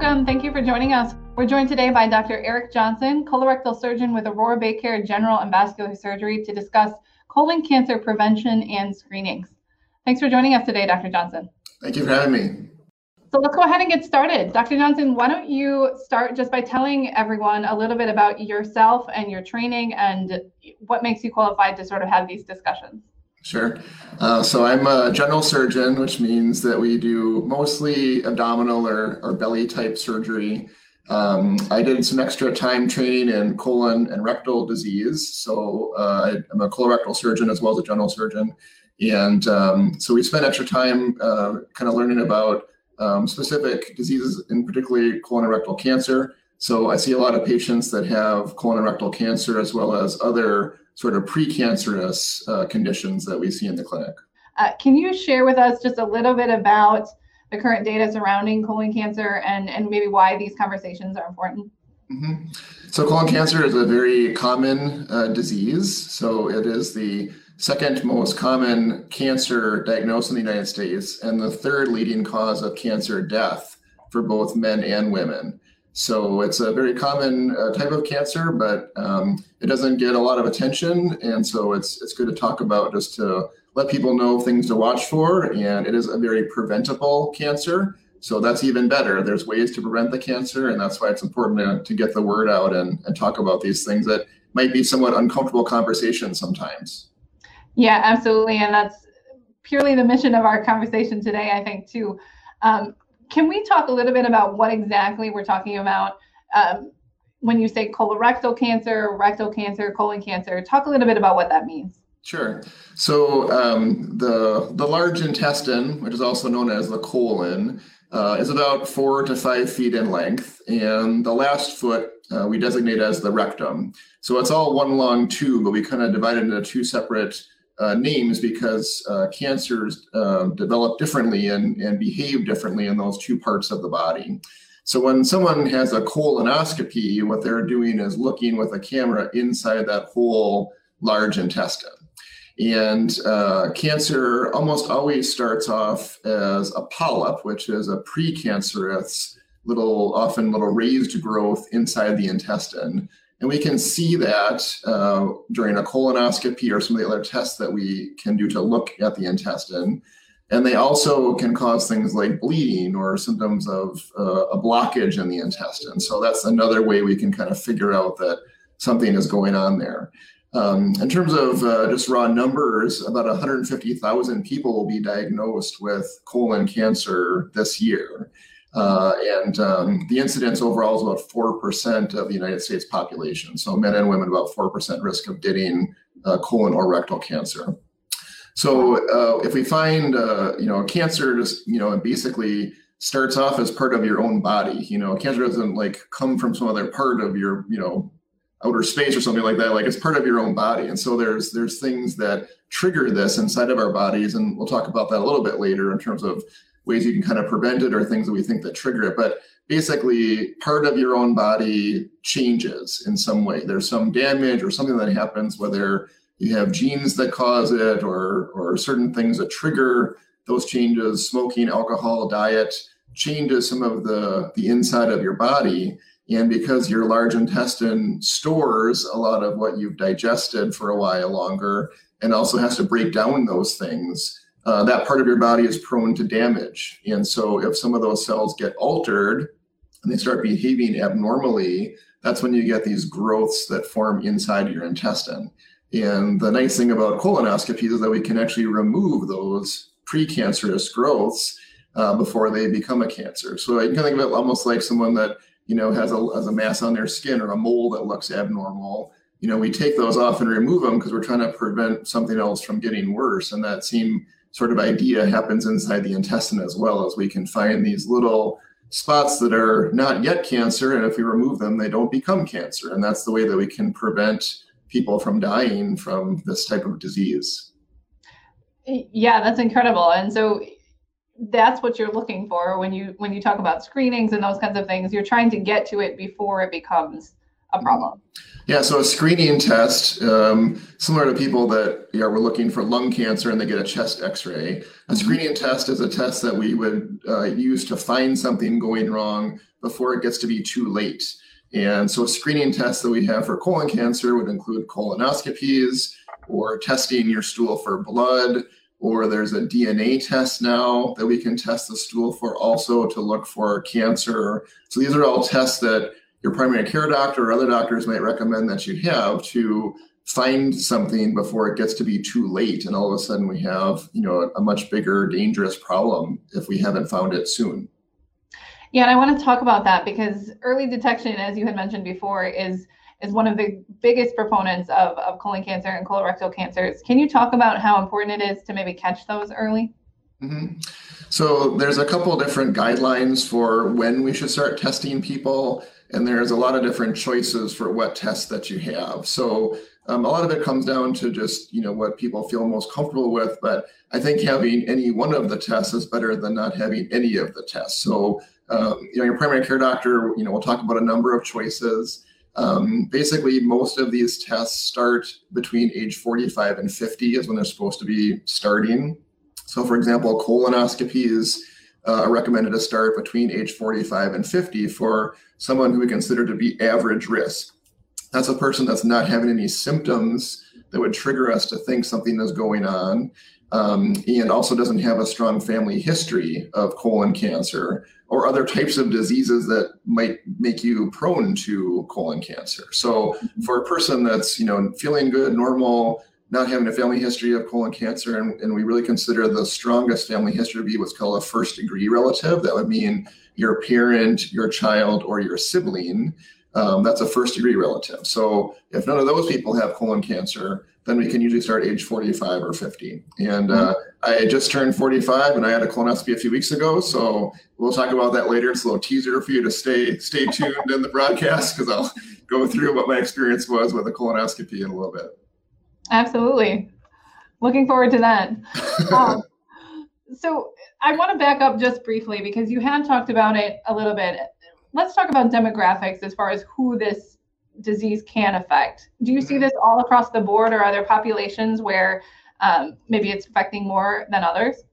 welcome. Thank you for joining us. We're joined today by Dr. Eric Johnson, colorectal surgeon with Aurora Baycare General and Vascular Surgery, to discuss colon cancer prevention and screenings. Thanks for joining us today, Dr. Johnson. Thank you for having me. So let's go ahead and get started. Dr. Johnson, why don't you start just by telling everyone a little bit about yourself and your training and what makes you qualified to sort of have these discussions? Sure. Uh, so I'm a general surgeon, which means that we do mostly abdominal or, or belly type surgery. Um, I did some extra time training in colon and rectal disease. So uh, I'm a colorectal surgeon as well as a general surgeon. And um, so we spent extra time uh, kind of learning about um, specific diseases, in particularly colon and rectal cancer. So I see a lot of patients that have colon and rectal cancer as well as other sort of precancerous uh, conditions that we see in the clinic. Uh, can you share with us just a little bit about the current data surrounding colon cancer and, and maybe why these conversations are important? Mm-hmm. So, colon cancer is a very common uh, disease. So, it is the second most common cancer diagnosed in the United States and the third leading cause of cancer death for both men and women. So it's a very common uh, type of cancer, but um, it doesn't get a lot of attention, and so it's it's good to talk about just to let people know things to watch for. And it is a very preventable cancer, so that's even better. There's ways to prevent the cancer, and that's why it's important to, to get the word out and, and talk about these things that might be somewhat uncomfortable conversations sometimes. Yeah, absolutely, and that's purely the mission of our conversation today. I think too. Um, can we talk a little bit about what exactly we're talking about um, when you say colorectal cancer, rectal cancer, colon cancer? Talk a little bit about what that means. Sure. So um, the the large intestine, which is also known as the colon, uh, is about four to five feet in length, and the last foot uh, we designate as the rectum. So it's all one long tube, but we kind of divide it into two separate uh, names because uh, cancers uh, develop differently and, and behave differently in those two parts of the body. So when someone has a colonoscopy, what they're doing is looking with a camera inside that whole large intestine. And uh, cancer almost always starts off as a polyp, which is a precancerous little, often little raised growth inside the intestine. And we can see that uh, during a colonoscopy or some of the other tests that we can do to look at the intestine. And they also can cause things like bleeding or symptoms of uh, a blockage in the intestine. So that's another way we can kind of figure out that something is going on there. Um, in terms of uh, just raw numbers, about 150,000 people will be diagnosed with colon cancer this year. Uh, and um, the incidence overall is about 4% of the United States population. So men and women about 4% risk of getting uh, colon or rectal cancer. So uh, if we find, uh, you know, cancer just, you know, basically starts off as part of your own body. You know, cancer doesn't like come from some other part of your, you know, outer space or something like that. Like it's part of your own body. And so there's there's things that trigger this inside of our bodies. And we'll talk about that a little bit later in terms of ways you can kind of prevent it or things that we think that trigger it. But basically, part of your own body changes in some way. There's some damage or something that happens, whether you have genes that cause it or or certain things that trigger those changes. Smoking, alcohol, diet changes some of the the inside of your body. And because your large intestine stores a lot of what you've digested for a while longer and also has to break down those things, uh, that part of your body is prone to damage. And so, if some of those cells get altered and they start behaving abnormally, that's when you get these growths that form inside your intestine. And the nice thing about colonoscopies is that we can actually remove those precancerous growths uh, before they become a cancer. So you can think of it almost like someone that you know has a, has a mass on their skin or a mole that looks abnormal. You know, we take those off and remove them because we're trying to prevent something else from getting worse. And that same sort of idea happens inside the intestine as well as we can find these little spots that are not yet cancer and if we remove them they don't become cancer. And that's the way that we can prevent people from dying from this type of disease. Yeah that's incredible. And so that's what you're looking for when you when you talk about screenings and those kinds of things. You're trying to get to it before it becomes a problem yeah, so a screening test, um, similar to people that you know, were looking for lung cancer and they get a chest X-ray. A mm-hmm. screening test is a test that we would uh, use to find something going wrong before it gets to be too late. And so a screening test that we have for colon cancer would include colonoscopies or testing your stool for blood, or there's a DNA test now that we can test the stool for also to look for cancer. So these are all tests that your primary care doctor or other doctors might recommend that you have to find something before it gets to be too late and all of a sudden we have you know a, much bigger dangerous problem if we haven't found it soon. Yeah and i want to talk about that because early detection as you had mentioned before is is one of the biggest proponents of, of colon cancer and colorectal cancers. Can you talk about how important it is to maybe catch those early? Mm-hmm. so there's a couple different guidelines for when we should start testing people and there's a lot of different choices for what tests that you have so um, a lot of it comes down to just you know what people feel most comfortable with, but I think having any one of the tests is better than not having any of the tests. So um, you know your primary care doctor, you know, we'll talk about a number of choices. Um, basically, most of these tests start between age 45 and 50 is when they're supposed to be starting. So, for example, colonoscopies uh, recommended a start between age 45 and 50 for someone who we consider to be average risk. That's a person that's not having any symptoms that would trigger us to think something is going on. Um, and also doesn't have a strong family history of colon cancer or other types of diseases that might make you prone to colon cancer. So for a person that's you know feeling good, normal, not having a family history of colon cancer, and, and we really consider the strongest family history to be what's called a first degree relative. That would mean your parent, your child, or your sibling um, that's a first degree relative. So if none of those people have colon cancer, then we can usually start age 45 or 50. And uh, I just turned 45 and I had a colonoscopy a few weeks ago. So we'll talk about that later. It's a little teaser for you to stay stay tuned in the broadcast because I'll go through what my experience was with a colonoscopy in a little bit. Absolutely. Looking forward to that. Um, so I want to back up just briefly because you had talked about it a little bit let's talk about demographics as far as who this disease can affect. Do you see mm-hmm. this all across the board, or are there populations where um, maybe it's affecting more than others?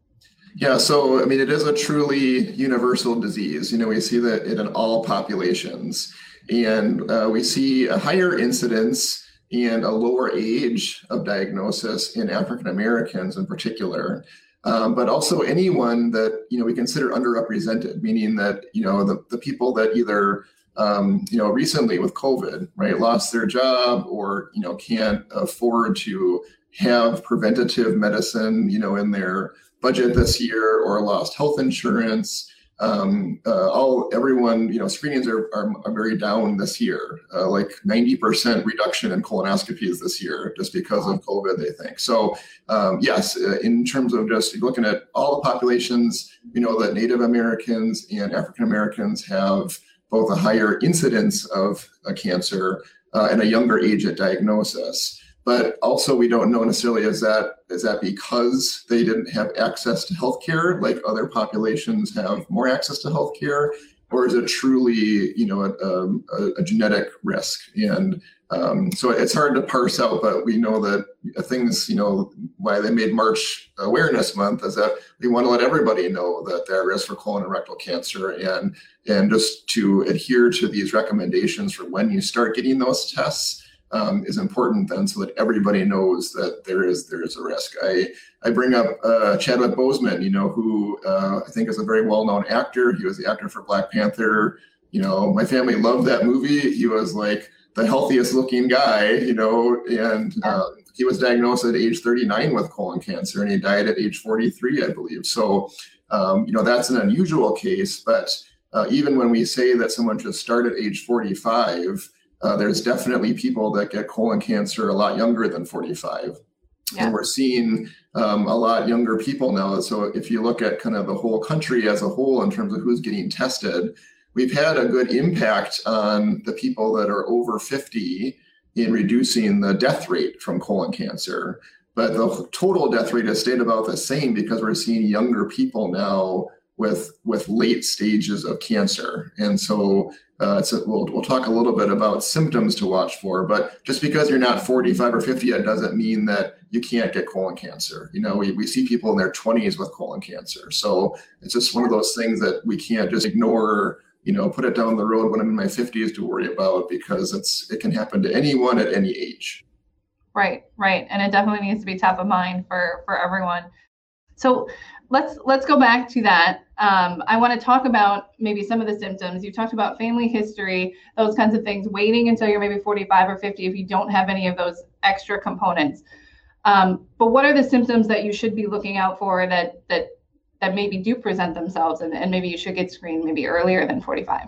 Yeah, so I mean, it is a truly universal disease. You know, we see that in all populations, and uh, we see a higher incidence and a lower age of diagnosis in African Americans in particular. Um, but also anyone that you know we consider underrepresented, meaning that you know the, the people that either um, you know recently with COVID, right, lost their job or you know can't afford to have preventative medicine, you know, in their budget this year or lost health insurance um, uh, all everyone, you know, screenings are, are, are very down this year, uh, like 90% reduction in colonoscopies this year just because of COVID, they think. So, um, yes, uh, in terms of just looking at all the populations, we know that Native Americans and African Americans have both a higher incidence of a cancer uh, and a younger age at diagnosis but also we don't know necessarily is that is that because they didn't have access to healthcare like other populations have more access to healthcare? Or is it truly you know a, um, a, a genetic risk? And um, so it's hard to parse out but we know that things you know why they made march awareness month is that we want to let everybody know that they're at risk for colon and rectal cancer and and just to adhere to these recommendations for when you start getting those tests um, is important then so that everybody knows that there is there is a risk. I I bring up uh, Chadwick Boseman, you know, who uh, I think is a very well known actor. He was the actor for Black Panther. You know, my family loved that movie. He was like the healthiest looking guy, you know, and uh, he was diagnosed at age 39 with colon cancer, and he died at age 43, I believe. So, um, you know, that's an unusual case. But uh, even when we say that someone should start at age 45 uh, there's definitely people that get colon cancer a lot younger than 45. Yeah. And we're seeing um, a lot younger people now. So if you look at kind of the whole country as a whole in terms of who's getting tested, we've had a good impact on the people that are over 50 in reducing the death rate from colon cancer. But the total death rate has stayed about the same because we're seeing younger people now with with late stages of cancer. And so uh, we'll, we'll talk a little bit about symptoms to watch for, but just because you're not 45 or 50 yet doesn't mean that you can't get colon cancer. You know, we, we see people in their 20s with colon cancer. So it's just one of those things that we can't just ignore you know, put it down the road when I'm in my 50s to worry about because it's it can happen to anyone at any age. Right, right, and it definitely needs to be top of mind for for everyone. So let's let's go back to that. Um, I want to talk about maybe some of the symptoms. You talked about family history, those kinds of things. Waiting until you're maybe 45 or 50 if you don't have any of those extra components. Um, but what are the symptoms that you should be looking out for that that that maybe do present themselves and, and maybe you should get screened maybe earlier than 45?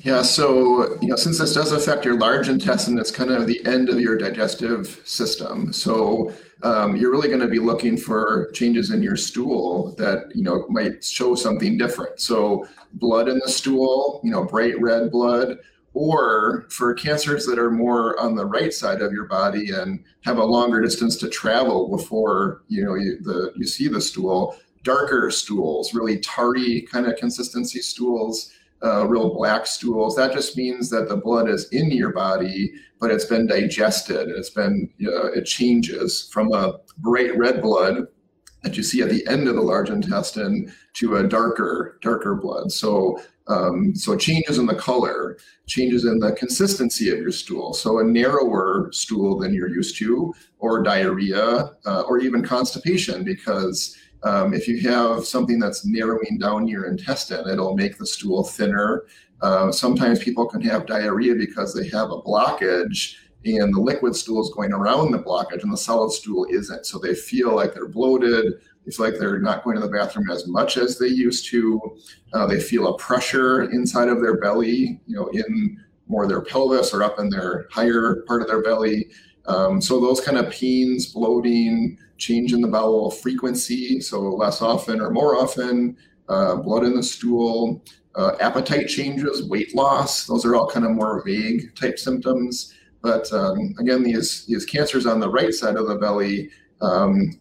Yeah, so you know, since this does affect your large intestine, it's kind of the end of your digestive system. So um, you're really going to be looking for changes in your stool that you know might show something different. So blood in the stool, you know, bright red blood, or for cancers that are more on the right side of your body and have a longer distance to travel before you know you, the you see the stool, darker stools, really tarry kind of consistency stools uh, real black stools. That just means that the blood is in your body, but it's been digested. It's been uh, it changes from a bright red blood that you see at the end of the large intestine to a darker darker blood. So um, so changes in the color, changes in the consistency of your stool. So a narrower stool than you're used to, or diarrhea, uh, or even constipation because um, if you have something that's narrowing down your intestine, it'll make the stool thinner. Uh, sometimes people can have diarrhea because they have a blockage and the liquid stool is going around the blockage and the solid stool isn't. So they feel like they're bloated. They feel like they're not going to the bathroom as much as they used to. Uh, they feel a pressure inside of their belly, you know, in more their pelvis or up in their higher part of their belly. Um, so those kind of pains, bloating, change in the bowel frequency, so less often or more often, uh, blood in the stool, uh, appetite changes, weight loss. Those are all kind of more vague type symptoms. But um, again, these these cancers on the right side of the belly um,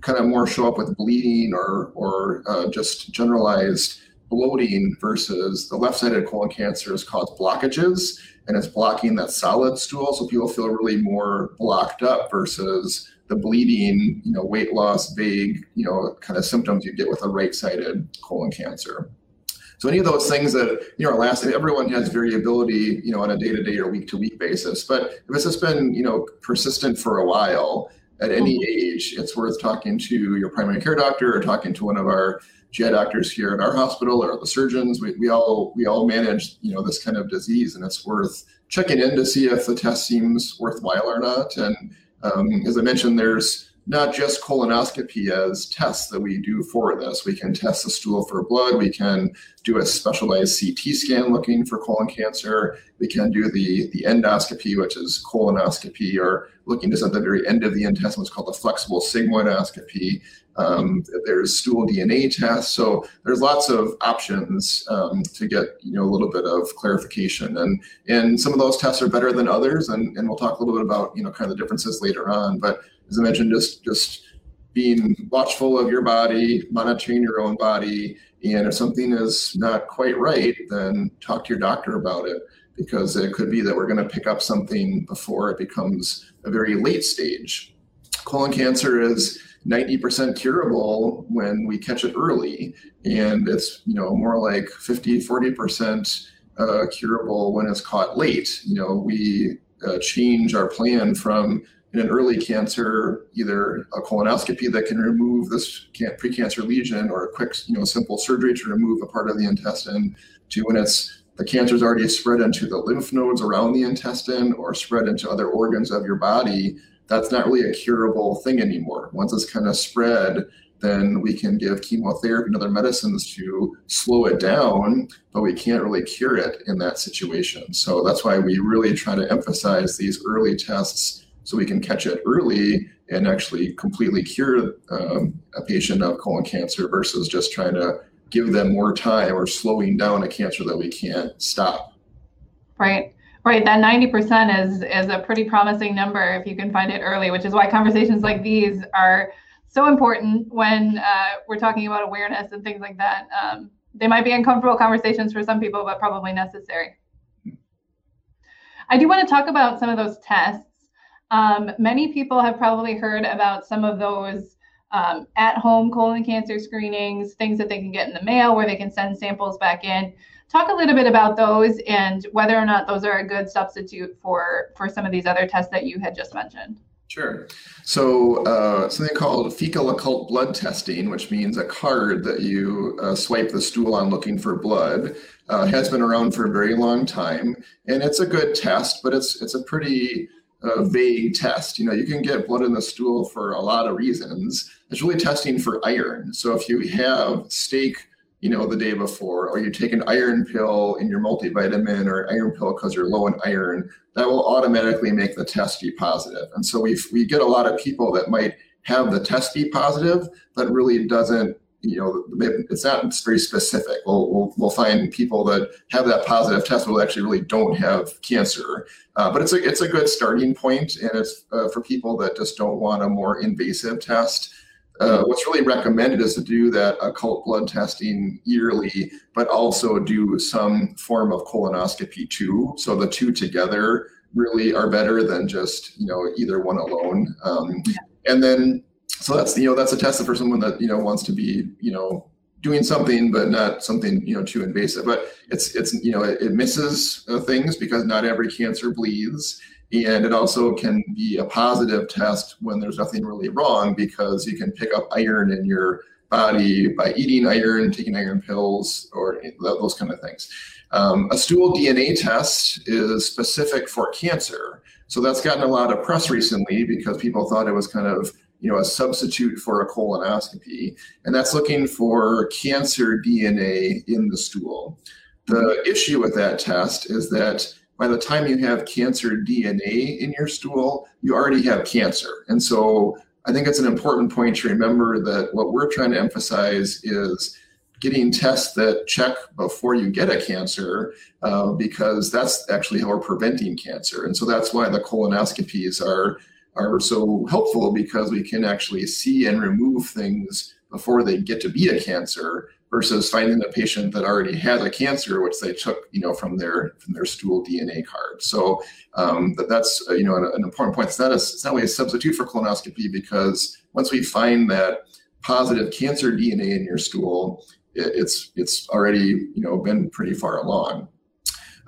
kind of more show up with bleeding or or uh, just generalized bloating versus the left-sided colon cancer is blockages and it's blocking that solid stool. So people feel really more blocked up versus the bleeding, you know, weight loss, vague, you know, kind of symptoms you get with a right-sided colon cancer. So any of those things that you know are lasting, everyone has variability, you know, on a day-to-day or week-to-week basis. But if it's just been, you know, persistent for a while, at any mm-hmm. age, it's worth talking to your primary care doctor or talking to one of our GI doctors here at our hospital or the surgeons. We, we all we all manage, you know, this kind of disease, and it's worth checking in to see if the test seems worthwhile or not. And um, as I mentioned, there's not just colonoscopy as tests that we do for this. We can test the stool for blood. We can do a specialized CT scan looking for colon cancer. We can do the, the endoscopy, which is colonoscopy, or looking just at the very end of the intestine, what's called the flexible sigmoidoscopy. Um, there's stool DNA tests. So there's lots of options um, to get you know a little bit of clarification. And and some of those tests are better than others. And, and we'll talk a little bit about you know kind of the differences later on. But as I mentioned, just just being watchful of your body, monitoring your own body, and if something is not quite right, then talk to your doctor about it because it could be that we're going to pick up something before it becomes a very late stage. Colon cancer is 90% curable when we catch it early, and it's you know more like 50, 40% uh, curable when it's caught late. You know, we uh, change our plan from in an early cancer, either a colonoscopy that can remove this precancer lesion or a quick, you know, simple surgery to remove a part of the intestine, to when it's the cancer's already spread into the lymph nodes around the intestine or spread into other organs of your body, that's not really a curable thing anymore. Once it's kind of spread, then we can give chemotherapy and other medicines to slow it down, but we can't really cure it in that situation. So that's why we really try to emphasize these early tests so we can catch it early and actually completely cure um, a patient of colon cancer versus just trying to give them more time or slowing down a cancer that we can't stop. Right. Right, that 90% is is a pretty promising number if you can find it early, which is why conversations like these are so important when uh, we're talking about awareness and things like that. Um, they might be uncomfortable conversations for some people, but probably necessary. I do want to talk about some of those tests um, many people have probably heard about some of those um, at home colon cancer screenings, things that they can get in the mail where they can send samples back in. Talk a little bit about those and whether or not those are a good substitute for, for some of these other tests that you had just mentioned. Sure. So uh, something called fecal occult blood testing, which means a card that you uh, swipe the stool on looking for blood, uh, has been around for a very long time, and it's a good test, but it's it's a pretty uh, vague test. You know, you can get blood in the stool for a lot of reasons. It's really testing for iron. So if you have steak you know, the day before, or you take an iron pill in your multivitamin or an iron pill because you're low in iron, that will automatically make the test be positive. And so we we get a lot of people that might have the test be positive, but really doesn't, you know, it's not very specific. We'll, we'll, we'll find people that have that positive test but actually really don't have cancer. Uh, but it's a, it's a good starting point, and it's uh, for people that just don't want a more invasive test uh, what's really recommended is to do that occult blood testing yearly, but also do some form of colonoscopy too. So the two together really are better than just you know either one alone. Um, and then so that's you know that's a test for someone that you know wants to be you know doing something but not something you know too invasive. But it's it's you know it, it misses uh, things because not every cancer bleeds and it also can be a positive test when there's nothing really wrong because you can pick up iron in your body by eating iron, taking iron pills, or those kind of things. Um, a stool DNA test is specific for cancer. So that's gotten a lot of press recently because people thought it was kind of you know a substitute for a colonoscopy and that's looking for cancer dna in the stool the issue with that test is that by the time you have cancer DNA in your stool, you already have cancer. And so I think it's an important point to remember that what we're trying to emphasize is getting tests that check before you get a cancer, uh, because that's actually how we're preventing cancer. And so that's why the colonoscopies are are so helpful because we can actually see and remove things before they get to be a cancer versus finding a patient that already has a cancer, which they took, you know, from their from their stool DNA card. So um, that, that's uh, you know an, an, important point. It's not a, it's not really a substitute for colonoscopy because once we find that positive cancer DNA in your stool, it, it's it's already you know been pretty far along.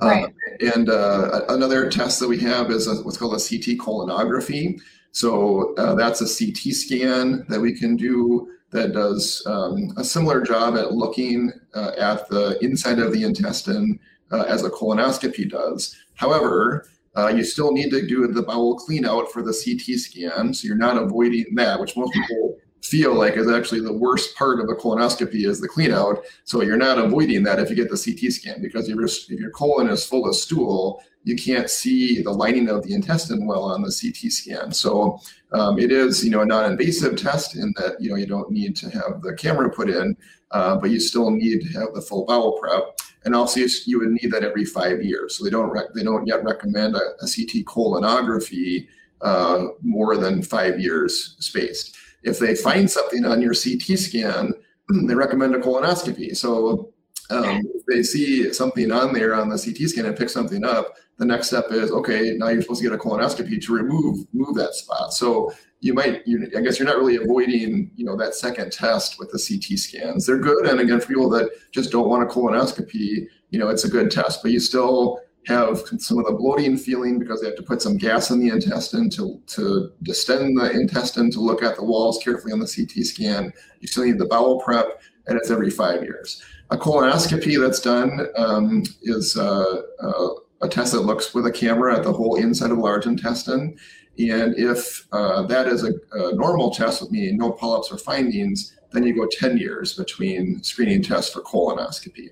Uh, right. Uh, and uh, another test that we have is a, what's called a CT colonography. So uh, that's a CT scan that we can do that does um, a similar job at looking uh, at the inside of the intestine uh, as a colonoscopy does. However, uh, you still need to do the bowel clean out for the CT scan, so you're not avoiding that, which most people feel like is actually the worst part of a colonoscopy is the clean out. So you're not avoiding that if you get the CT scan because if your, if your colon is full of stool, you can't see the lining of the intestine well on the CT scan. So um, it is, you know, a non-invasive test in that you know you don't need to have the camera put in, uh, but you still need to have the full bowel prep. And also, you would need that every five years. So they don't rec- they don't yet recommend a, a CT colonography uh, more than five years spaced. If they find something on your CT scan, they recommend a colonoscopy. So um, if they see something on there on the CT scan and pick something up, the next step is okay. Now you're supposed to get a colonoscopy to remove move that spot. So you might, you, I guess, you're not really avoiding, you know, that second test with the CT scans. They're good, and again, for people that just don't want a colonoscopy, you know, it's a good test. But you still have some of the bloating feeling because they have to put some gas in the intestine to to distend the intestine to look at the walls carefully on the CT scan. You still need the bowel prep, and it's every five years. A colonoscopy that's done um, is uh, uh, a test that looks with a camera at the whole inside of the large intestine. And if uh, that is a, a, normal test, meaning no polyps or findings, then you go 10 years between screening tests for colonoscopy.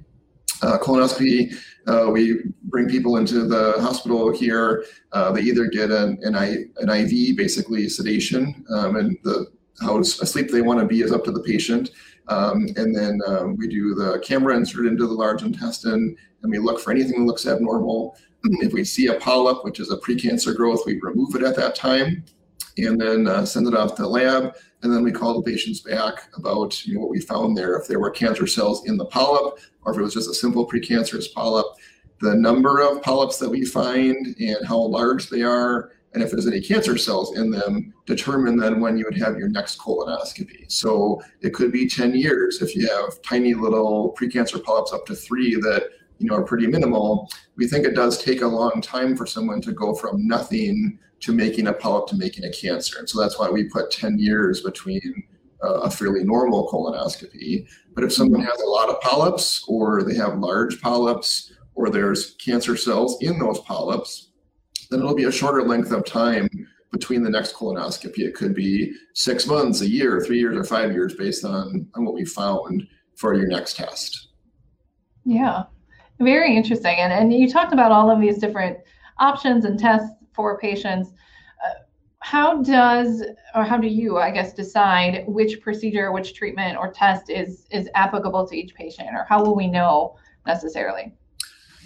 Uh, colonoscopy, uh, we bring people into the hospital here. Uh, they either get an, an, I, an IV, basically sedation, um, and the how asleep they want to be is up to the patient. Um, and then um, we do the camera insert into the large intestine and we look for anything that looks abnormal. If we see a polyp, which is a precancer growth, we remove it at that time and then uh, send it off to the lab. And then we call the patients back about you know, what we found there, if there were cancer cells in the polyp or if it was just a simple precancerous polyp. The number of polyps that we find and how large they are and if there's any cancer cells in them, determine then when you would have your next colonoscopy. So it could be 10 years if you have tiny little precancer polyps up to three that you know are pretty minimal. We think it does take a long time for someone to go from nothing to making a polyp to making a cancer, and so that's why we put 10 years between uh, a fairly normal colonoscopy. But if someone has a lot of polyps, or they have large polyps, or there's cancer cells in those polyps, then it'll be a shorter length of time between the next colonoscopy. It could be six months, a year, three years, or five years based on, on what we found for your next test. Yeah, very interesting. And, and you talked about all of these different options and tests for patients. Uh, how does, or how do you, I guess, decide which procedure, which treatment or test is, is applicable to each patient, or how will we know necessarily?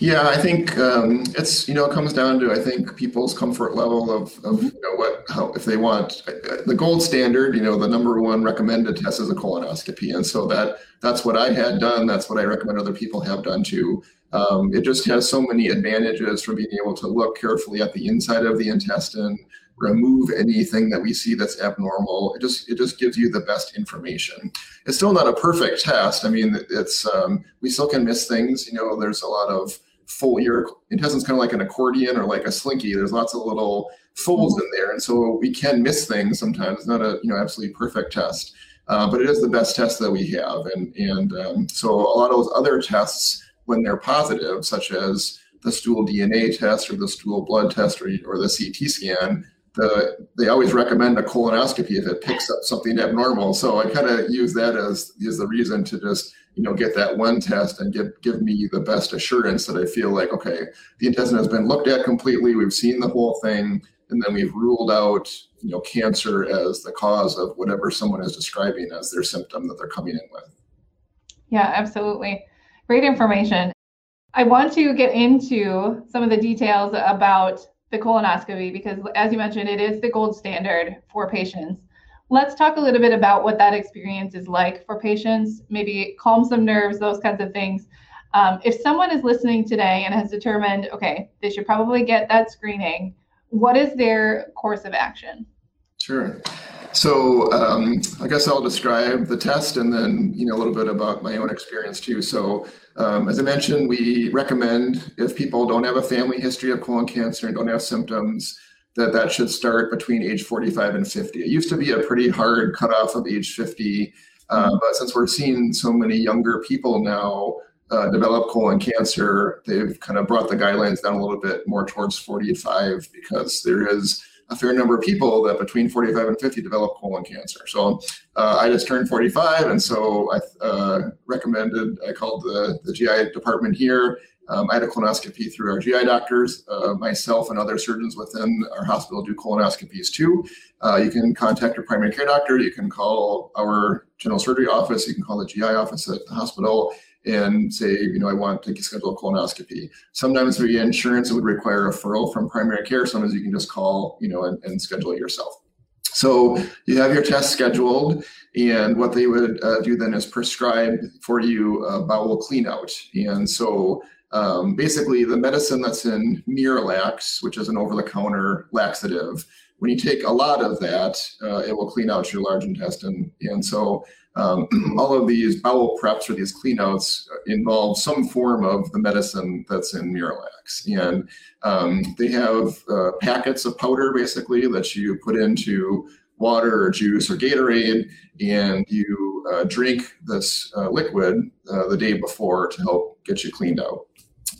Yeah, I think um, it's you know it comes down to I think people's comfort level of, of you know what how if they want the gold standard you know the number one recommended test is a colonoscopy and so that that's what I had done that's what I recommend other people have done too. Um, it just has so many advantages from being able to look carefully at the inside of the intestine, remove anything that we see that's abnormal. It just it just gives you the best information. It's still not a perfect test. I mean, it's um, we still can miss things. You know, there's a lot of full your intestine's kind of like an accordion or like a slinky there's lots of little folds in there and so we can miss things sometimes it's not a you know absolutely perfect test uh, but it is the best test that we have and and um, so a lot of those other tests when they're positive such as the stool dna test or the stool blood test or, or the ct scan the, they always recommend a colonoscopy if it picks up something abnormal. So i kind of use that as as the reason to just you know get that one test and give give me the best assurance that I feel like okay the intestine has been looked at completely we've seen the whole thing and then we've ruled out you know cancer as the cause of whatever someone is describing as their symptom that they're coming in with. Yeah absolutely great information I want to get into some of the details about the colonoscopy because as you mentioned it is the gold standard for patients let's talk a little bit about what that experience is like for patients, maybe calm some nerves, those kinds of things. Um, if someone is listening today and has determined, okay, they should probably get that screening, what is their course of action? Sure. So um, I guess I'll describe the test and then you know a little bit about my own experience too. So um, as I mentioned, we recommend if people don't have a family history of colon cancer and don't have symptoms, that that should start between age 45 and 50. It used to be a pretty hard cutoff of age 50, uh, but since we're seeing so many younger people now uh, develop colon cancer, they've kind of brought the guidelines down a little bit more towards 45 because there is a fair number of people that between 45 and 50 develop colon cancer. So uh, I just turned 45, and so I uh, recommended, I called the, the GI department here um, I had a colonoscopy through our GI doctors. Uh, myself and other surgeons within our hospital do colonoscopies too. Uh, you can contact your primary care doctor. You can call our general surgery office. You can call the GI office at the hospital and say, you know, I want to schedule a colonoscopy. Sometimes via insurance, it would require a referral from primary care. Sometimes you can just call, you know, and, and schedule it yourself. So you have your test scheduled, and what they would uh, do then is prescribe for you a bowel cleanout. And so um, basically, the medicine that's in Miralax, which is an over-the-counter laxative, when you take a lot of that, uh, it will clean out your large intestine. And so, um, all of these bowel preps or these cleanouts involve some form of the medicine that's in Miralax. And um, they have uh, packets of powder basically that you put into water or juice or Gatorade, and you uh, drink this uh, liquid uh, the day before to help get you cleaned out.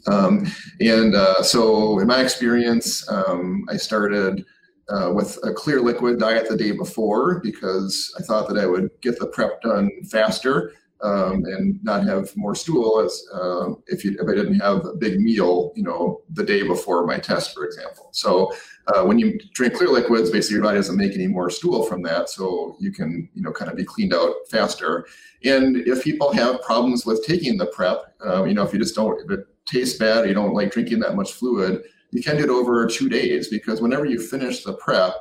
Um, and uh, so, in my experience, um, I started uh, with a clear liquid diet the day before because I thought that I would get the prep done faster um, and not have more stool as uh, if, you, if I didn't have a big meal, you know, the day before my test, for example. So uh, when you drink clear liquids, basically your body doesn't make any more stool from that, so you can, you know, kind of be cleaned out faster. And if people have problems with taking the prep, uh, you know, if you just don't, if it tastes bad, or you don't like drinking that much fluid, you can do it over two days because whenever you finish the prep,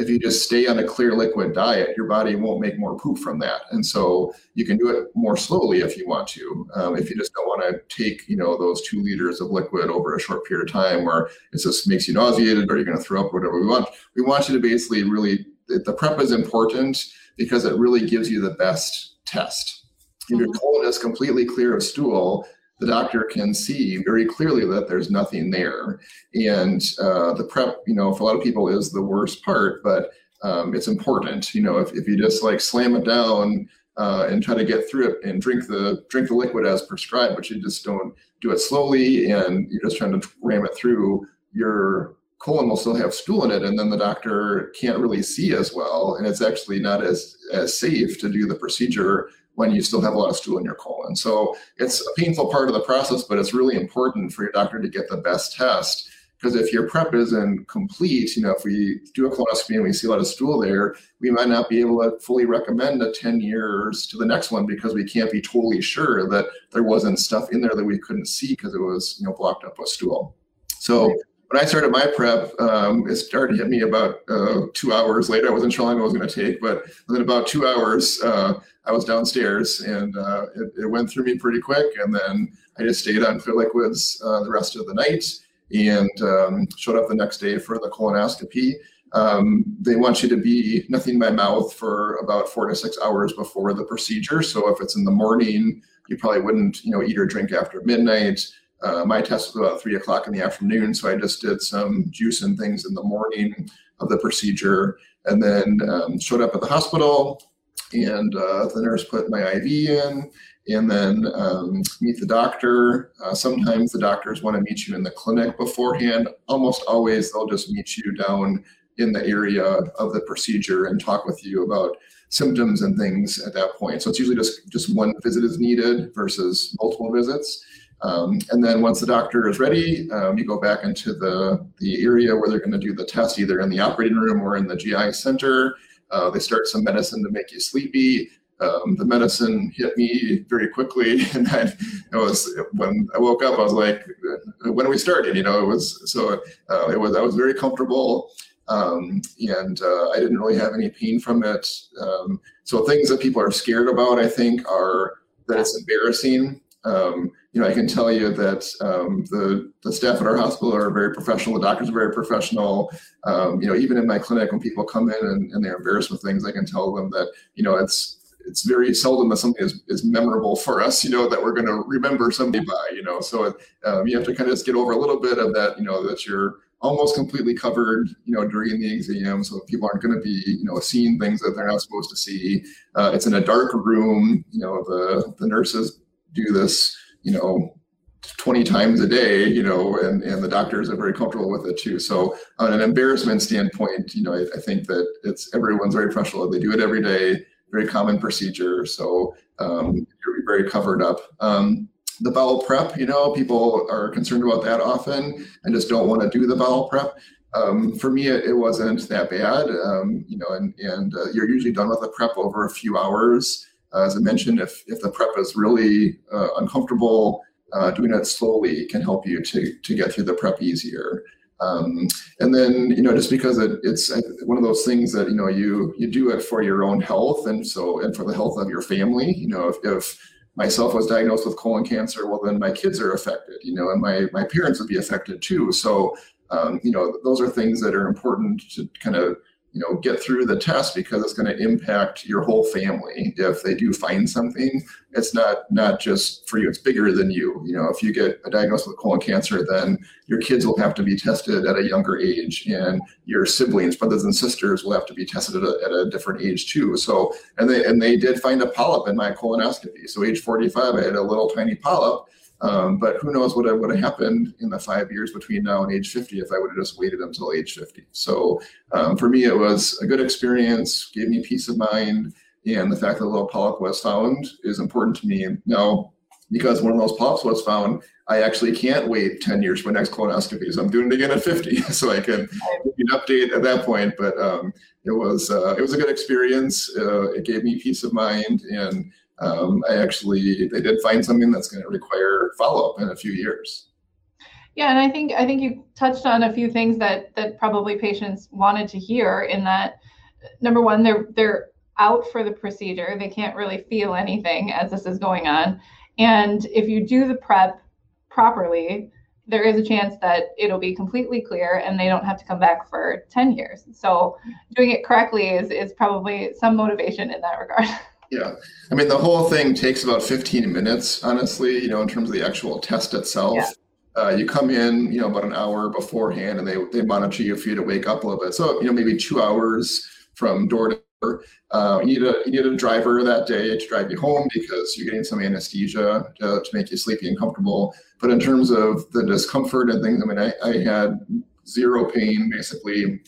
if you just stay on a clear liquid diet, your body won't make more poop from that. And so you can do it more slowly if you want to. Um, if you just don't want to take, you know, those two liters of liquid over a short period of time where it just makes you nauseated or you're going to throw up, whatever we want. We want you to basically really, the prep is important because it really gives you the best test. If your mm-hmm. colon is completely clear of stool, the doctor can see very clearly that there's nothing there. And uh, the prep, you know, for a lot of people is the worst part, but um, it's important. You know, if, if you just like slam it down uh, and try to get through it and drink the drink the liquid as prescribed, but you just don't do it slowly and you're just trying to ram it through, your colon will still have stool in it, and then the doctor can't really see as well, and it's actually not as as safe to do the procedure when you still have a lot of stool in your colon. So it's a painful part of the process, but it's really important for your doctor to get the best test. Because if your prep isn't complete, you know, if we do a colonoscopy and we see a lot of stool there, we might not be able to fully recommend a 10 years to the next one because we can't be totally sure that there wasn't stuff in there that we couldn't see because it was, you know, blocked up with stool. So when I started my prep, um, it started to hit me about uh, two hours later. I wasn't sure how long it was going to take, but within about two hours, uh, I was downstairs and uh, it, it, went through me pretty quick. And then I just stayed on clear liquids the rest of the night and um, showed up the next day for the colonoscopy. Um, they want you to be nothing by mouth for about four to six hours before the procedure. So if it's in the morning, you probably wouldn't, you know, eat or drink after midnight. Uh, my test was about three o'clock in the afternoon, so I just did some juice and things in the morning of the procedure, and then um, showed up at the hospital, and uh, the nurse put my IV in, and then um, meet the doctor. Uh, sometimes the doctors want to meet you in the clinic beforehand. Almost always, they'll just meet you down in the area of the procedure and talk with you about symptoms and things at that point. So it's usually just just one visit is needed versus multiple visits. Um, and then once the doctor is ready, um, you go back into the, the area where they're going to do the test, either in the operating room or in the GI center. Uh, they start some medicine to make you sleepy. Um, the medicine hit me very quickly, and it was when I woke up, I was like, "When are we starting?" You know, it was so uh, it was I was very comfortable, um, and uh, I didn't really have any pain from it. Um, so things that people are scared about, I think, are that it's embarrassing. Um, you know, I can tell you that um, the the staff at our hospital are very professional. The doctors are very professional. Um, you know, even in my clinic, when people come in and, and they're embarrassed with things, I can tell them that you know it's it's very seldom that something is, is memorable for us, you know, that we're going to remember somebody by, you know. So um, you have to kind of just get over a little bit of that, you know, that you're almost completely covered, you know, during the exam. So people aren't going to be, you know, seeing things that they're not supposed to see. Uh, it's in a dark room. You know, the the nurses do this you know 20 times a day, you know, and, and the doctors are very comfortable with it too. So on an embarrassment standpoint, you know, I, I think that it's everyone's very professional. They do it every day, very common procedure. So um, you're very covered up. Um, the bowel prep, you know, people are concerned about that often and just don't want to do the bowel prep. Um, for me, it, it, wasn't that bad, um, you know, and, and uh, you're usually done with the prep over a few hours. Uh, as I mentioned, if, if the prep is really uh, uncomfortable, uh, doing it slowly can help you to, to get through the prep easier. Um, and then, you know, just because it, it's one of those things that, you know, you, you do it for your own health and so, and for the health of your family, you know, if, if myself was diagnosed with colon cancer, well, then my kids are affected, you know, and my, my parents would be affected too. So, um, you know, those are things that are important to kind of you know get through the test because it's going to impact your whole family. If they do find something it's not not just for you it's bigger than you. You know if you get a diagnosis with colon cancer then your kids will have to be tested at a younger age and your siblings brothers and sisters will have to be tested at a, at a different age too. So and they and they did find a polyp in my colonoscopy. So age 45 i had a little tiny polyp um, but who knows what would have happened in the five years between now and age 50 if I would have just waited until age 50. So um, for me, it was a good experience, gave me peace of mind. And the fact that a little polyp was found is important to me. Now, because one of those polyps was found, I actually can't wait 10 years for my next colonoscopy. So I'm doing it again at 50. So I can give an update at that point. But um, it was uh, it was a good experience. Uh, it gave me peace of mind. And um, I actually they did find something that's going to require follow up in a few years. Yeah, and I think I think you touched on a few things that that probably patients wanted to hear. In that, number one, they're they're out for the procedure. They can't really feel anything as this is going on, and if you do the prep properly, there is a chance that it'll be completely clear and they don't have to come back for 10 years. So doing it correctly is is probably some motivation in that regard. Yeah. I mean, the whole thing takes about 15 minutes, honestly, you know, in terms of the actual test itself. Yeah. Uh, you come in, you know, about an hour beforehand and they, they monitor you for you to wake up a little bit. So, you know, maybe two hours from door to door. Uh, you, need a, you need a driver that day to drive you home because you're getting some anesthesia to, to make you sleepy and comfortable. But in terms of the discomfort and things, I mean, I, I had zero pain, basically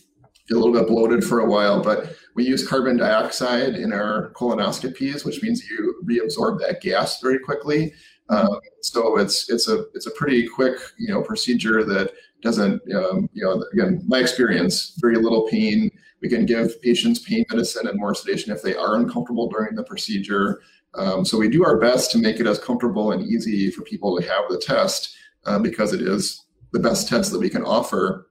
a little bit bloated for a while, but we use carbon dioxide in our colonoscopies, which means you reabsorb that gas very quickly. Um, so it's it's a it's a pretty quick you know procedure that doesn't um, you know again my experience very little pain. We can give patients pain medicine and more sedation if they are uncomfortable during the procedure. Um, so we do our best to make it as comfortable and easy for people to have the test uh, because it is the best test that we can offer.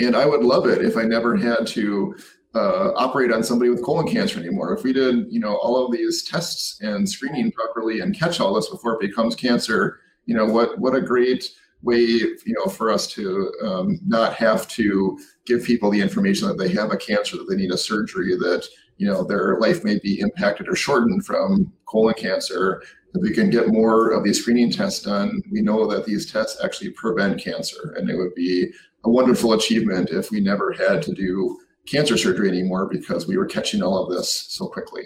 And I would love it if I never had to uh, operate on somebody with colon cancer anymore. If we did, you know, all of these tests and screening properly and catch all this before it becomes cancer, you know, what what a great way, you know, for us to um, not have to give people the information that they have a cancer, that they need a surgery, that you know their life may be impacted or shortened from colon cancer. If we can get more of these screening tests done, we know that these tests actually prevent cancer, and it would be a wonderful achievement if we never had to do cancer surgery anymore because we were catching all of this so quickly.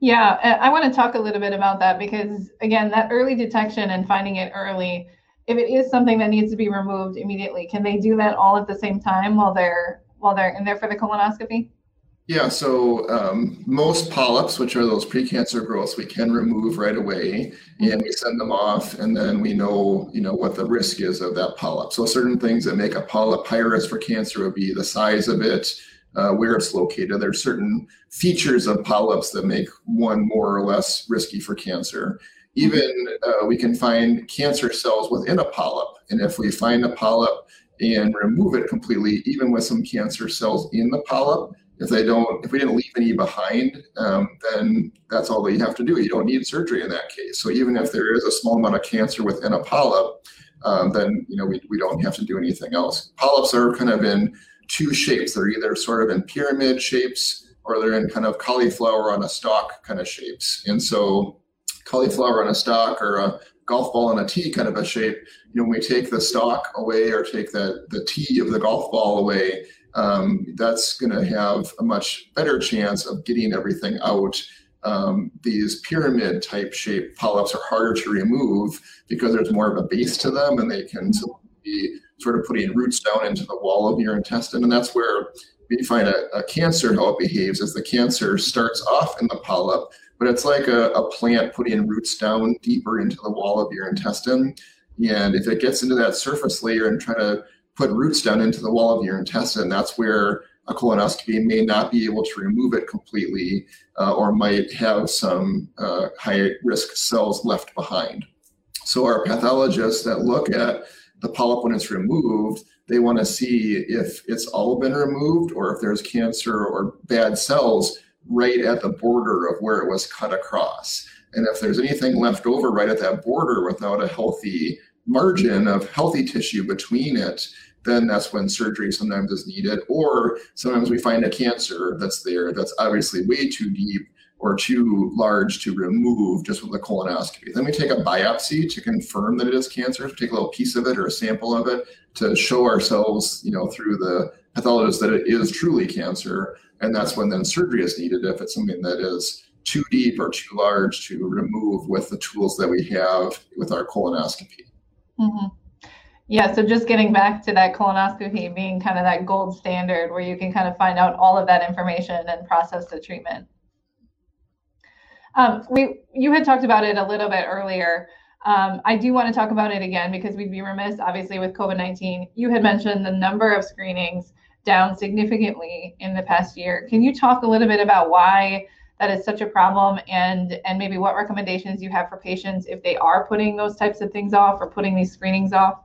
Yeah, I want to talk a little bit about that because, again, that early detection and finding it early, if it is something that needs to be removed immediately, can they do that all at the same time while they're while they're in there for the colonoscopy? Yeah, so um, most polyps, which are those precancer growths, we can remove right away, and we send them off, and then we know, you know, what the risk is of that polyp. So certain things that make a polyp high risk for cancer would be the size of it, uh, where it's located. There's certain features of polyps that make one more or less risky for cancer. Even uh, we can find cancer cells within a polyp, and if we find a polyp and remove it completely, even with some cancer cells in the polyp if they don't, if we didn't leave any behind, um, then that's all that you have to do. You don't need surgery in that case. So even if there is a small amount of cancer within a polyp, um, then you know we, we don't have to do anything else. Polyps are kind of in two shapes. They're either sort of in pyramid shapes or they're in kind of cauliflower on a stalk kind of shapes. And so cauliflower on a stalk or a golf ball on a tee kind of a shape, you know, when we take the stalk away or take the, the tee of the golf ball away, um, that's going to have a much better chance of getting everything out. Um, these pyramid type shape polyps are harder to remove because there's more of a base to them and they can be sort of putting roots down into the wall of your intestine. And that's where we find a, a cancer, how it behaves is the cancer starts off in the polyp, but it's like a, a plant putting roots down deeper into the wall of your intestine. And if it gets into that surface layer and try to put roots down into the wall of your intestine, that's where a colonoscopy may not be able to remove it completely uh, or might have some uh, high risk cells left behind. So, our pathologists that look at the polyp when it's removed, they want to see if it's all been removed or if there's cancer or bad cells right at the border of where it was cut across. And if there's anything left over right at that border without a healthy margin of healthy tissue between it, then that's when surgery sometimes is needed. Or sometimes we find a cancer that's there that's obviously way too deep or too large to remove just with a colonoscopy. Then we take a biopsy to confirm that it is cancer, take a little piece of it or a sample of it to show ourselves, you know, through the pathologist that it is truly cancer. And that's when then surgery is needed if it's something that is too deep or too large to remove with the tools that we have with our colonoscopy. Mm-hmm. Yeah, so just getting back to that colonoscopy being kind of that gold standard where you can kind of find out all of that information and process the treatment. Um, we, you had talked about it a little bit earlier. Um, I do want to talk about it again because we'd be remiss, obviously, with COVID 19. You had mentioned the number of screenings down significantly in the past year. Can you talk a little bit about why that is such a problem and and maybe what recommendations you have for patients if they are putting those types of things off or putting these screenings off?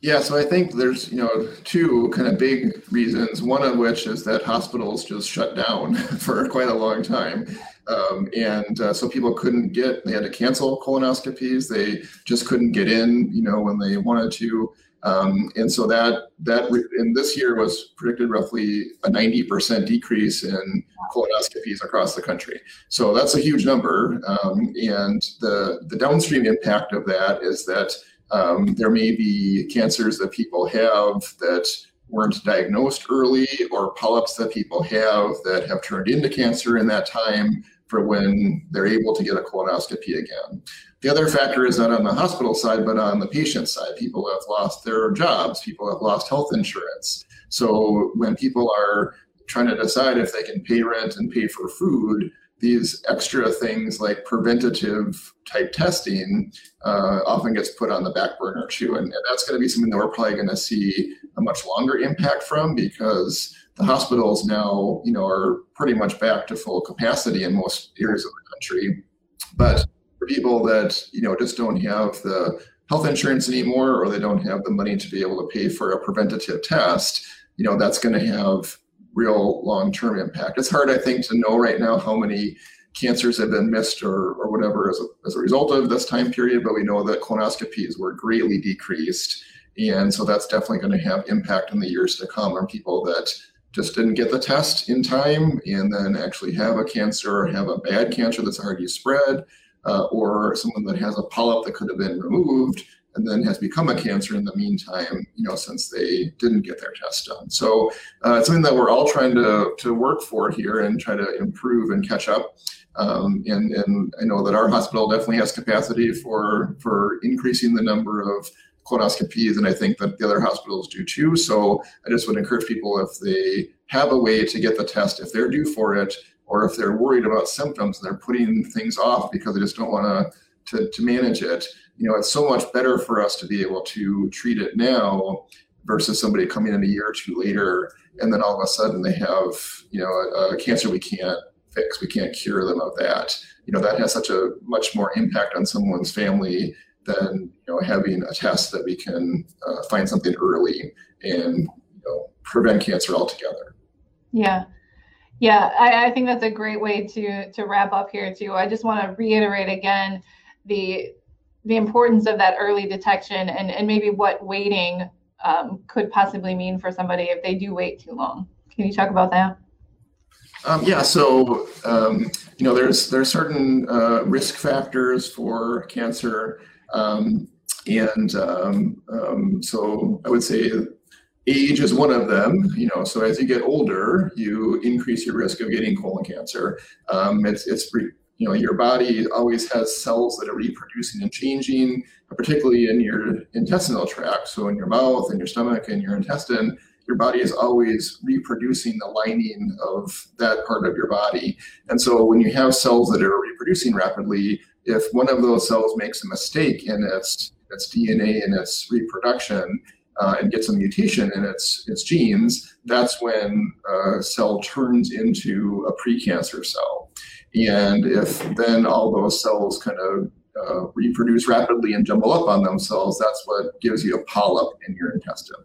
Yeah, so I think there's you know two kind of big reasons. One of which is that hospitals just shut down for quite a long time, um, and uh, so people couldn't get. They had to cancel colonoscopies. They just couldn't get in, you know, when they wanted to. Um, and so that that in this year was predicted roughly a 90% decrease in colonoscopies across the country. So that's a huge number. Um, and the the downstream impact of that is that um, there may be cancers that people have that weren't diagnosed early or polyps that people have that have turned into cancer in that time for when they're able to get a colonoscopy again. The other factor is not on the hospital side, but on the patient side. People have lost their jobs, people have lost health insurance. So when people are trying to decide if they can pay rent and pay for food, these extra things like preventative type testing uh, often gets put on the back burner too. And, and that's going to be something that we're probably going to see a much longer impact from because the hospitals now, you know, are pretty much back to full capacity in most areas of the country. But people that, you know, just don't have the health insurance anymore or they don't have the money to be able to pay for a preventative test, you know, that's going to have real long-term impact. It's hard, I think, to know right now how many cancers have been missed or, or whatever as a, as a result of this time period, but we know that colonoscopies were greatly decreased. And so that's definitely going to have impact in the years to come on people that just didn't get the test in time and then actually have a cancer or have a bad cancer that's already spread, uh, or someone that has a polyp that could have been removed and then has become a cancer in the meantime, you know, since they didn't get their test done. So uh, it's something that we're all trying to, to work for here and try to improve and catch up. Um, and, and I know that our hospital definitely has capacity for, for increasing the number of colonoscopies, and I think that the other hospitals do too. So I just would encourage people if they have a way to get the test, if they're due for it, or if they're worried about symptoms and they're putting things off because they just don't want to, to manage it, you know, it's so much better for us to be able to treat it now versus somebody coming in a year or two later and then all of a sudden they have, you know, a, a cancer we can't fix. We can't cure them of that. You know, that has such a much more impact on someone's family than you know having a test that we can uh, find something early and you know prevent cancer altogether. Yeah. Yeah, I, I think that's a great way to to wrap up here too. I just want to reiterate again the the importance of that early detection and, and maybe what waiting um, could possibly mean for somebody if they do wait too long. Can you talk about that? Um, yeah, so um, you know, there's there's certain uh, risk factors for cancer, um, and um, um, so I would say age is one of them. You know, so as you get older, you increase your risk of getting colon cancer. Um, it's it's you know your body always has cells that are reproducing and changing particularly in your intestinal tract so in your mouth and your stomach and your intestine your body is always reproducing the lining of that part of your body and so when you have cells that are reproducing rapidly if one of those cells makes a mistake in its its dna and its reproduction uh, and gets a mutation in its its genes, that's when a cell turns into a precancer cell. And if then all those cells kind of uh, reproduce rapidly and jumble up on themselves, that's what gives you a polyp in your intestine.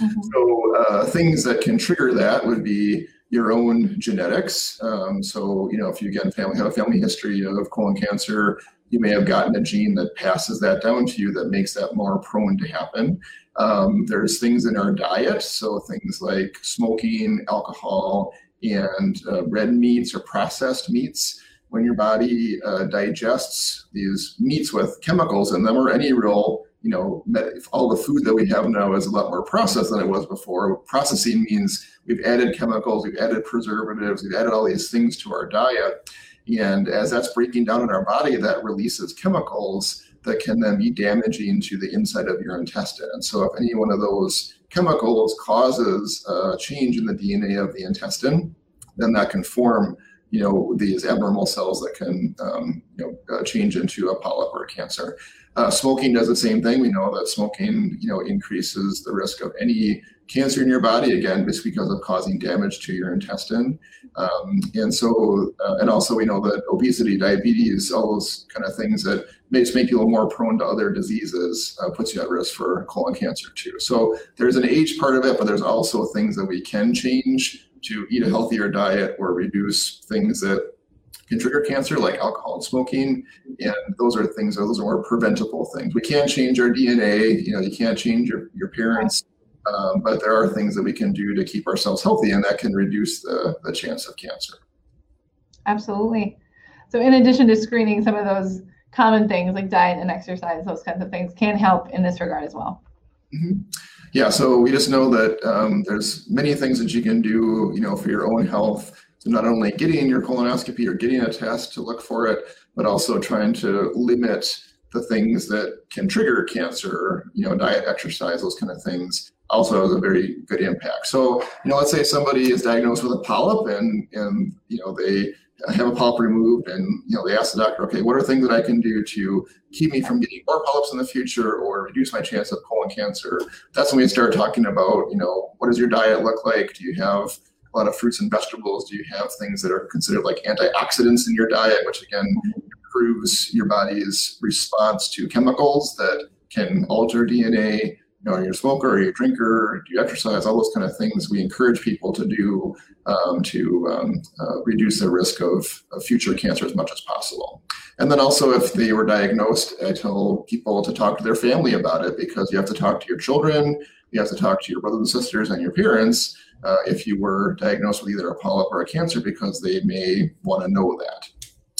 Mm-hmm. So uh, things that can trigger that would be your own genetics. Um, so you know, if you again family have a family history of colon cancer, you may have gotten a gene that passes that down to you that makes that more prone to happen. Um, there's things in our diet, so things like smoking, alcohol, and uh, red meats or processed meats. When your body uh, digests these meats with chemicals in them or any real you know all the food that we have now is a lot more processed than it was before. Processing means we've added chemicals we've added preservatives we've added all these things to our diet and as that's breaking down in our body that releases chemicals that can then be damaging to the inside of your intestine. And so if any one of those chemicals causes a change in the DNA of the intestine, then that can form you know these abnormal cells that can um, you know uh, change into a polyp or a cancer. Uh, smoking does the same thing. We know that smoking you know increases the risk of any cancer in your body again just because of causing damage to your intestine um, and so uh, and also we know that obesity diabetes all those kind of things that makes make people more prone to other diseases uh, puts you at risk for colon cancer too so there's an age part of it but there's also things that we can change to eat a healthier diet or reduce things that can trigger cancer like alcohol and smoking and those are things those are more preventable things we can't change our dna you know you can't change your, your parents um, but there are things that we can do to keep ourselves healthy, and that can reduce the, the chance of cancer. Absolutely. So, in addition to screening, some of those common things like diet and exercise, those kinds of things can help in this regard as well. Mm-hmm. Yeah, so we just know that um, there's many things that you can do, you know, for your own health. So not only getting your colonoscopy or getting a test to look for it, but also trying to limit the things that can trigger cancer, you know, diet, exercise, those kind of things also has a very good impact. So, you know, let's say somebody is diagnosed with a polyp and, and, you know, they have a polyp removed and, you know, they ask the doctor, okay, what are things that I can do to keep me from getting more polyps in the future or reduce my chance of colon cancer? That's when we start talking about, you know, what does your diet look like? Do you have a lot of fruits and vegetables? Do you have things that are considered like antioxidants in your diet, which again improves your body's response to chemicals that can alter DNA? You know, are you a smoker, are you a drinker, do you exercise, all those kind of things we encourage people to do um, to um, uh, reduce the risk of, of, future cancer as much as possible. And then also if they were diagnosed, I tell people to talk to their family about it because you have to talk to your children, you have to talk to your brothers and sisters and your parents uh, if you were diagnosed with either a polyp or a cancer because they may want to know that.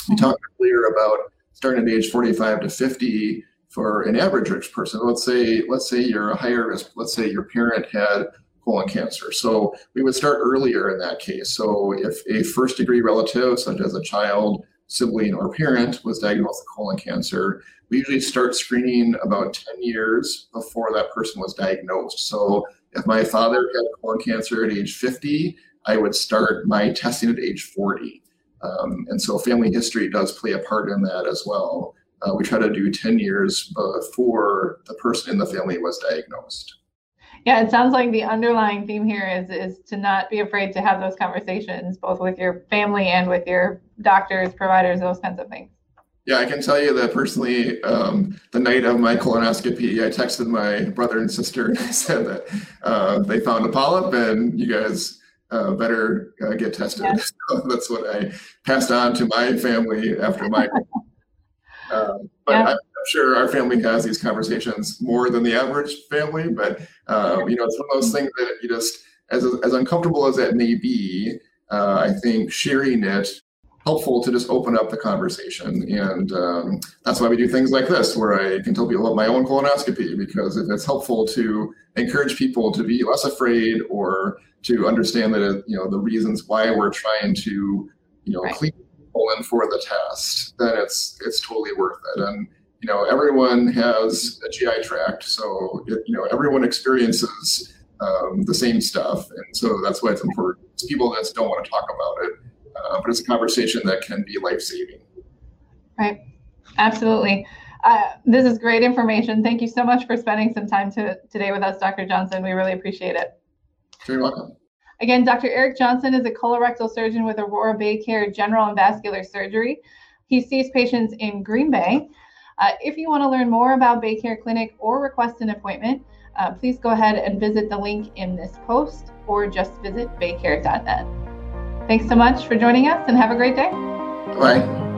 We talked earlier about starting at age 45 to 50 for an average rich person. Let's say let's say you're a higher risk. Let's say your parent had colon cancer. So we would start earlier in that case. So if a first degree relative, such as a child, sibling, or parent, was diagnosed with colon cancer, we usually start screening about 10 years before that person was diagnosed. So if my father had colon cancer at age 50, I would start my testing at age 40. Um, and so family history does play a part in that as well uh, we try to do 10 years before the person in the family was diagnosed. Yeah, it sounds like the underlying theme here is is to not be afraid to have those conversations, both with your family and with your doctors, providers, those kinds of things. Yeah, I can tell you that personally, um, the night of my colonoscopy, I texted my brother and sister and I said that uh, they found a polyp and you guys uh, better uh, get tested. Yeah. So that's what I passed on to my family after my um, but yeah. I'm sure our family has these conversations more than the average family. But uh, you know, it's one of those things that you just, as as uncomfortable as that may be, uh, I think sharing it helpful to just open up the conversation, and um, that's why we do things like this, where I can tell people about my own colonoscopy because if it's helpful to encourage people to be less afraid or to understand that you know the reasons why we're trying to you know right. clean in for the test, then it's it's totally worth it. And you know, everyone has a GI tract, so it, you know everyone experiences um, the same stuff, and so that's why it's important. It's people that don't want to talk about it, uh, but it's a conversation that can be life saving. Right. Absolutely. Uh, this is great information. Thank you so much for spending some time to, today with us, Dr. Johnson. We really appreciate it. You're welcome. Again, Dr. Eric Johnson is a colorectal surgeon with Aurora Baycare General and Vascular Surgery. He sees patients in Green Bay. Uh, if you want to learn more about Baycare Clinic or request an appointment, uh, please go ahead and visit the link in this post or just visit baycare.net. Thanks so much for joining us and have a great day. Bye.